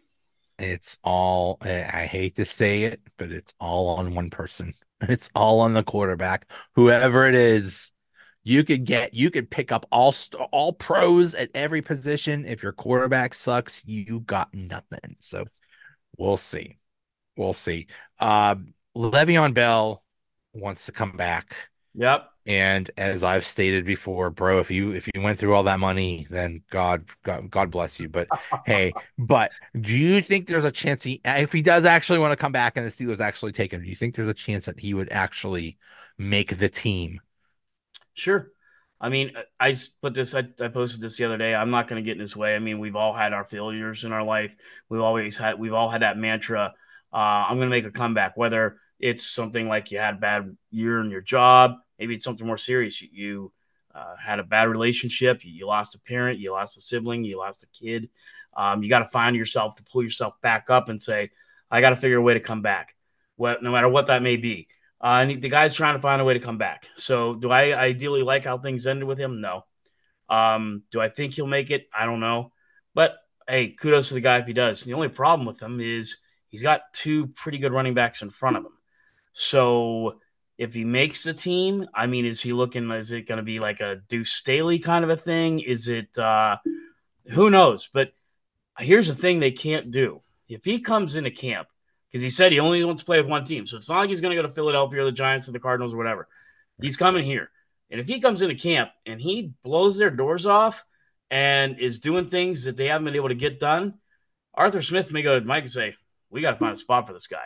It's all, I hate to say it, but it's all on one person. It's all on the quarterback. Whoever it is, you could get, you could pick up all, all pros at every position. If your quarterback sucks, you got nothing. So we'll see. We'll see. Uh, Le'Veon Bell wants to come back. Yep. And as I've stated before, bro, if you if you went through all that money, then God God, God bless you. But hey, but do you think there's a chance he if he does actually want to come back and the Steelers actually take him, do you think there's a chance that he would actually make the team? Sure. I mean, I put this, I, I posted this the other day. I'm not going to get in his way. I mean, we've all had our failures in our life. We've always had, we've all had that mantra. Uh, I'm going to make a comeback, whether it's something like you had a bad year in your job, maybe it's something more serious. You, you uh, had a bad relationship, you, you, lost a parent, you lost a sibling, you lost a kid. Um, you got to find yourself to pull yourself back up and say, I got to figure a way to come back, what, no matter what that may be. Uh, and the guy's trying to find a way to come back. So, do I ideally like how things ended with him? No. Um, do I think he'll make it? I don't know. But hey, kudos to the guy if he does. The only problem with him is he's got two pretty good running backs in front of him. So if he makes the team, I mean, is he looking? Is it going to be like a Deuce Staley kind of a thing? Is it? uh Who knows? But here's the thing: they can't do if he comes into camp because he said he only wants to play with one team. So it's not like he's going to go to Philadelphia or the Giants or the Cardinals or whatever. He's coming here. And if he comes into camp and he blows their doors off and is doing things that they haven't been able to get done, Arthur Smith may go to Mike and say, We got to find a spot for this guy.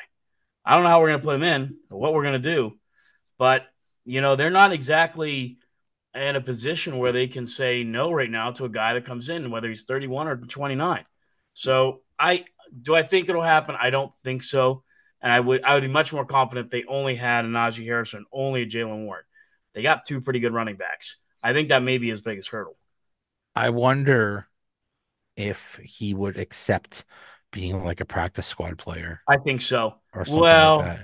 I don't know how we're going to put him in or what we're going to do, but, you know, they're not exactly in a position where they can say no right now to a guy that comes in, whether he's 31 or 29. So I do I think it'll happen? I don't think so. And I would I would be much more confident if they only had a Najee Harris and only a Jaylen Warren. They got two pretty good running backs. I think that may be his biggest hurdle. I wonder if he would accept being like a practice squad player. I think so. well, like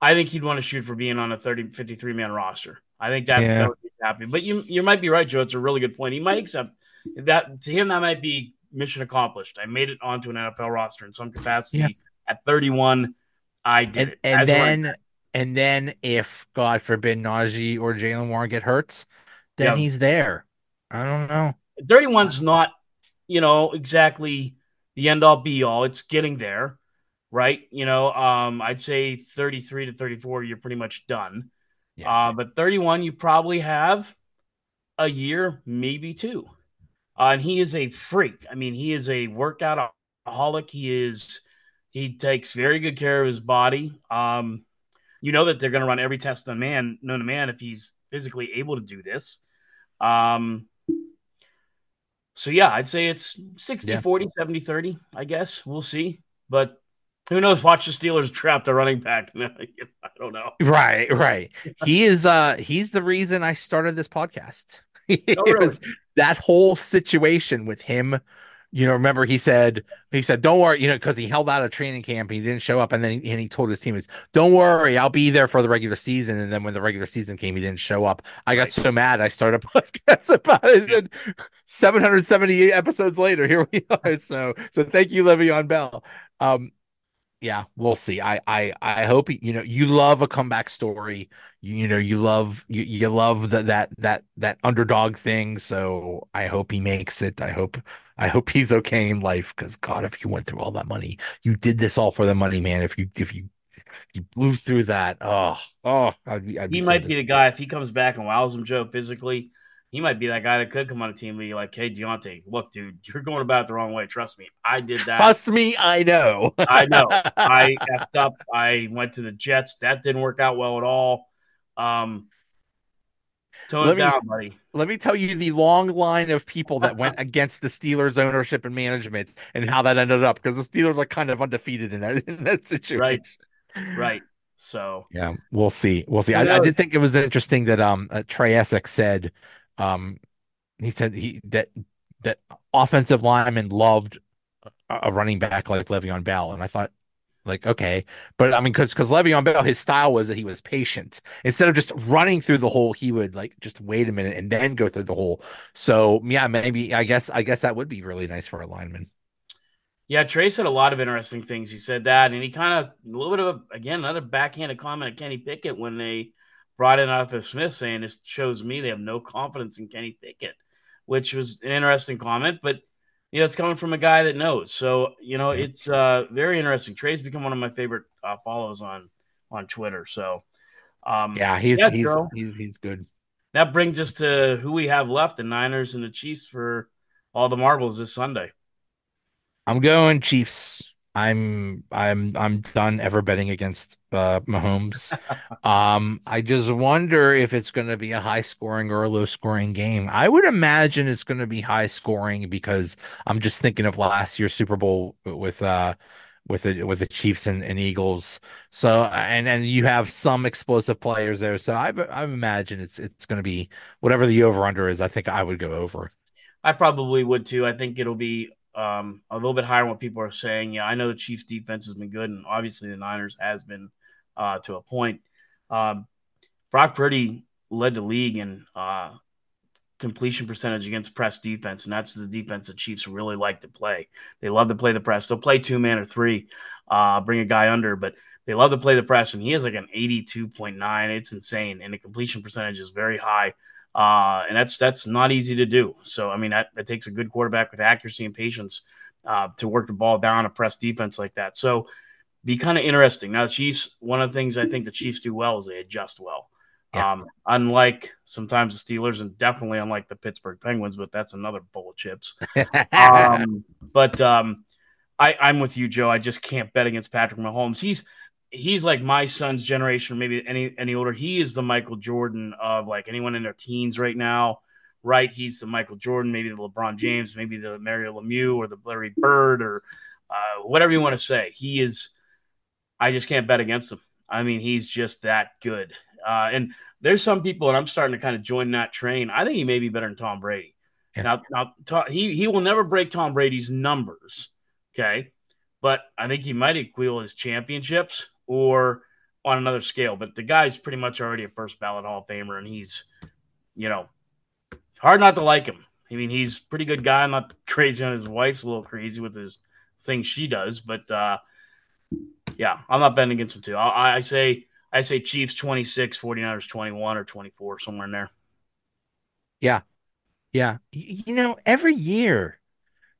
I think he'd want to shoot for being on a 30, 53 man roster. I think that, yeah. that would be happy. But you you might be right, Joe. It's a really good point. He might accept that to him that might be mission accomplished. I made it onto an NFL roster in some capacity yeah. at 31. I did and. And then and then if God forbid Najee or Jaylen Warren get hurt, then yep. he's there. I don't know. 31's not, you know, exactly the end all be all. It's getting there, right? You know, um, I'd say 33 to 34, you're pretty much done. Yeah. Uh, but 31, you probably have a year, maybe two. Uh, and he is a freak. I mean, he is a workout aholic. He is he takes very good care of his body. Um, you know that they're going to run every test on man, known to man, if he's physically able to do this. Um, so yeah, I'd say it's 60 yeah. 40, 70 30, I guess. We'll see. But who knows? Watch the Steelers trap the running back. I don't know. Right, right. he is uh he's the reason I started this podcast. it oh, really? was that whole situation with him you know, remember he said he said, "Don't worry," you know, because he held out a training camp and he didn't show up, and then he, and he told his teammates, "Don't worry, I'll be there for the regular season." And then when the regular season came, he didn't show up. I got right. so mad, I started a podcast about it. And 778 episodes later, here we are. So, so thank you, Le'Veon Bell. Um, yeah, we'll see. I I I hope you know you love a comeback story. You, you know you love you, you love the, that that that underdog thing. So I hope he makes it. I hope I hope he's okay in life. Because God, if you went through all that money, you did this all for the money, man. If you if you you blew through that, oh oh, I'd be. I'd be he so might be the guy if he comes back and wows him, Joe, physically he might be that guy that could come on a team and be like, "Hey, Diontae, look, dude, you're going about it the wrong way. Trust me, I did that. Trust me, I know. I know. I effed up. I went to the Jets. That didn't work out well at all. Um, Tone let me down, buddy. let me tell you the long line of people that went against the Steelers ownership and management and how that ended up because the Steelers are kind of undefeated in that in that situation. Right. Right. So Yeah, we'll see. We'll see. I, I did think it was interesting that um uh, Trai Essex said um he said he that that offensive lineman loved a a running back like Le'Veon Bell, and I thought like okay, but I mean because because Le'Veon Bell his style was that he was patient instead of just running through the hole, he would like just wait a minute and then go through the hole. So yeah, maybe I guess I guess that would be really nice for a lineman. Yeah, Trai said a lot of interesting things. He said that, and he kind of a little bit of a, again another backhanded comment at Kenny Pickett when they brought in Arthur Smith, saying this shows me they have no confidence in Kenny Pickett, which was an interesting comment. But you know, it's coming from a guy that knows. So you know, it's uh, very interesting. Trai's become one of my favorite uh, follows on on Twitter. So um, Yeah, he's Yeah, he's Joe. he's he's good. that brings us to who we have left: the Niners and the Chiefs for all the marbles this Sunday. I'm going Chiefs. I'm I'm I'm done ever betting against uh Mahomes. Um, I just wonder if it's going to be a high scoring or a low scoring game. I would imagine it's going to be high scoring because I'm just thinking of last year's Super Bowl with uh with the with the Chiefs and, and Eagles. So and and you have some explosive players there. So I I imagine it's it's going to be whatever the over under is. I think I would go over. I probably would too. I think it'll be um, a little bit higher than what people are saying. Yeah, I know the Chiefs' defense has been good, and obviously the Niners has been uh, to a point. Um, Brock Purdy led the league in uh, completion percentage against press defense, and that's the defense the Chiefs really like to play. They love to play the press. They'll play two man or three, uh, bring a guy under, but they love to play the press, and he has like an 82.9. It's insane, and the completion percentage is very high. Uh, and that's that's not easy to do. So I mean that, that takes a good quarterback with accuracy and patience uh, to work the ball down a press defense like that. So be kind of interesting. Now the Chiefs, one of the things I think the Chiefs do well is they adjust well. Yeah. Um, unlike sometimes the Steelers and definitely unlike the Pittsburgh Penguins, but that's another bowl of chips. Um, but um, I, I'm with you, Joe. I just can't bet against Patrick Mahomes. He's he's like my son's generation, maybe any any older. He is the Michael Jordan of like anyone in their teens right now, right? He's the Michael Jordan, maybe the LeBron James, maybe the Mario Lemieux or the Larry Bird or uh, whatever you want to say. He is. I just can't bet against him. I mean, he's just that good. Uh, and there's some people, and I'm starting to kind of join that train. I think he may be better than Tom Brady. Yeah. Now, now he he will never break Tom Brady's numbers. Okay, but I think he might equal his championships or on another scale. But the guy's pretty much already a first ballot Hall of Famer, and he's, you know, hard not to like him. I mean, he's pretty good guy. I'm not crazy on his wife's a little crazy with his thing she does, but uh, yeah, I'm not betting against him too. I, I say I say Chiefs 26, 49ers 21 or 24, somewhere in there. Yeah. Yeah. You know, every year,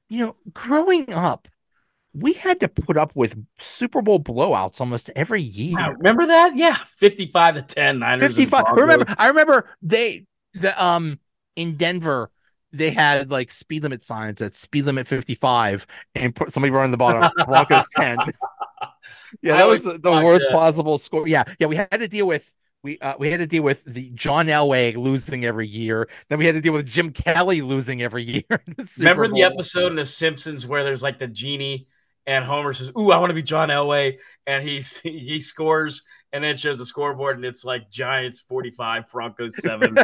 you know, growing up, we had to put up with Super Bowl blowouts almost every year. Wow, remember that? Yeah, 55 to 10 Niners. 55. Broncos. Remember, I remember they the um in Denver they had like speed limit signs at speed limit 55 and put somebody running the bottom Broncos 10. yeah, I that was the, the worst that- possible score. Yeah, yeah, we had to deal with we uh, we had to deal with the John Elway losing every year. Then we had to deal with Jim Kelly losing every year. the Remember the episode in The Simpsons where there's like the genie and Homer says, "Ooh, I want to be John Elway," and he's he scores, and then it shows the scoreboard, and it's like Giants 45, Broncos seven.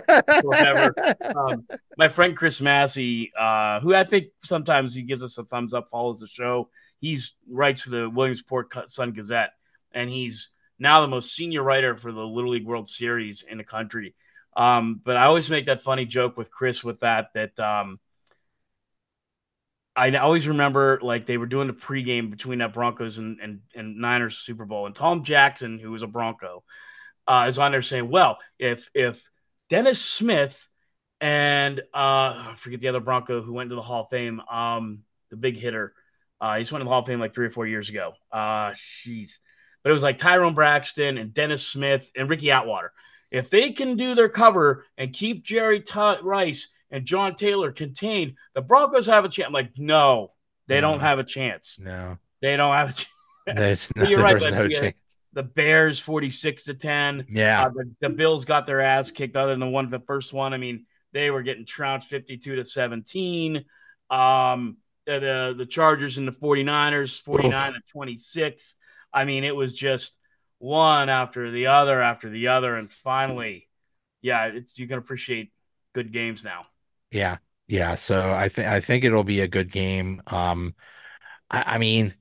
whatever. um, my friend Chris Massey, uh, who I think sometimes he gives us a thumbs up, follows the show. He's writes for the Williamsport Sun Gazette, and he's now the most senior writer for the Little League World Series in the country. Um, but I always make that funny joke with Chris with that that um, I always remember like they were doing the pregame between that Broncos and, and, and Niners Super Bowl, and Tom Jackson, who was a Bronco, uh, is on there saying, "Well, if if Dennis Smith and uh, I forget the other Bronco who went to the Hall of Fame, um, the big hitter, uh, he just went to the Hall of Fame like three or four years ago. Uh, jeez, but it was like Tyrone Braxton and Dennis Smith and Ricky Atwater. If they can do their cover and keep Jerry T- Rice and John Taylor contained, the Broncos have a chance. I'm like, no, they don't have a chance. No, They don't have a chance. there's no, You're right, but no yeah. chance. the Bears 46 to 10. Yeah. Uh, the, the, Bills got their ass kicked other than the one the first one. I mean, they were getting trounced 52 to 17. Um, the the Chargers and the 49ers 49 Oof. to 26. I mean, it was just one after the other after the other and finally yeah, you can appreciate good games now. Yeah. Yeah, so I think I think it'll be a good game. Um I, I mean,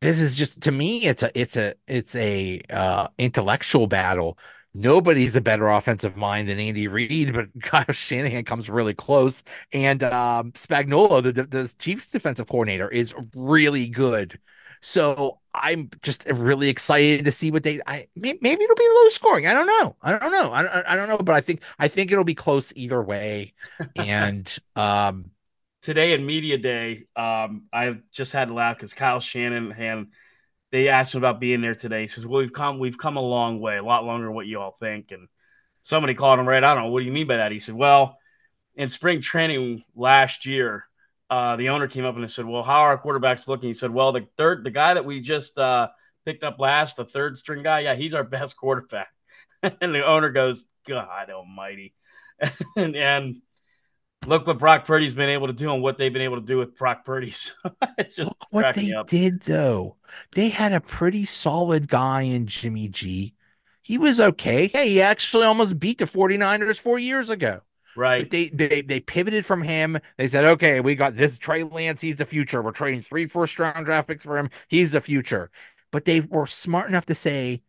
this is just to me it's a it's a it's a uh intellectual battle nobody's a better offensive mind than Andy Reid, but Kyle Shanahan comes really close. And um, Spagnuolo, the, the Chiefs defensive coordinator, is really good. So I'm just really excited to see what they. I maybe it'll be low scoring. I don't know. I don't know. I, I don't know. But I think I think it'll be close either way. And um, today in media day, um, I just had to laugh because Kyle Shannon Shanahan they asked him about being there today. He says, "Well, we've come we've come a long way, a lot longer than what you all think." And somebody called him right. I don't know what do you mean by that. He said, "Well, in spring training last year, uh, the owner came up and said, "Well, how are our quarterbacks looking?" He said, "Well, the third, the guy that we just uh, picked up last, the third string guy, yeah, he's our best quarterback." and the owner goes, "God Almighty!" and, and look what Brock Purdy's been able to do and what they've been able to do with Brock Purdy. it's just what they did though. They had a pretty solid guy in Jimmy G. He was okay. Hey, he actually almost beat the 49ers four years ago. Right. But they, they they pivoted from him. They said, okay, we got this Trey Lance. He's the future. We're trading three first round draft picks for him. He's the future. But they were smart enough to say,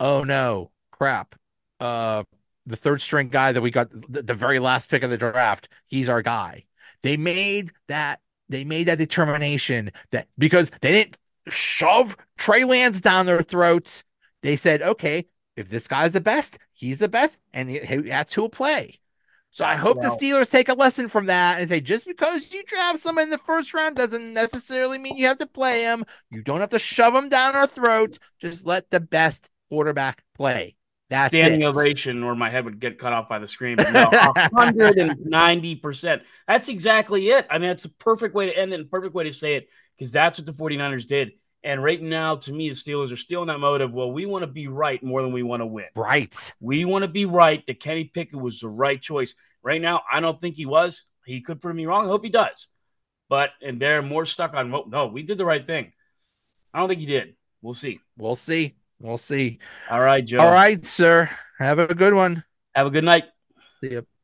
oh no, crap. Uh, the third string guy that we got the, the very last pick of the draft, he's our guy. They made that they made that determination that because they didn't shove Trey Lance down their throats, they said, okay, if this guy's the best, he's the best, and he, that's who'll play. So I hope well, the Steelers take a lesson from that and say just because you draft someone in the first round doesn't necessarily mean you have to play him. You don't have to shove him down our throat. Just let the best quarterback play. That's standing it. ovation, or my head would get cut off by the screen. No, 190%. That's exactly it. I mean, it's a perfect way to end it and perfect way to say it because that's what the 49ers did. And right now, to me, the Steelers are still in that mode of, well, we want to be right more than we want to win. Right. We want to be right that Kenny Pickett was the right choice. Right now, I don't think he was. He could prove me wrong. I hope he does. But, and they're more stuck on, well, no, we did the right thing. I don't think he did. We'll see. We'll see. We'll see. All right, Joe. All right, sir. Have a good one. Have a good night. See you.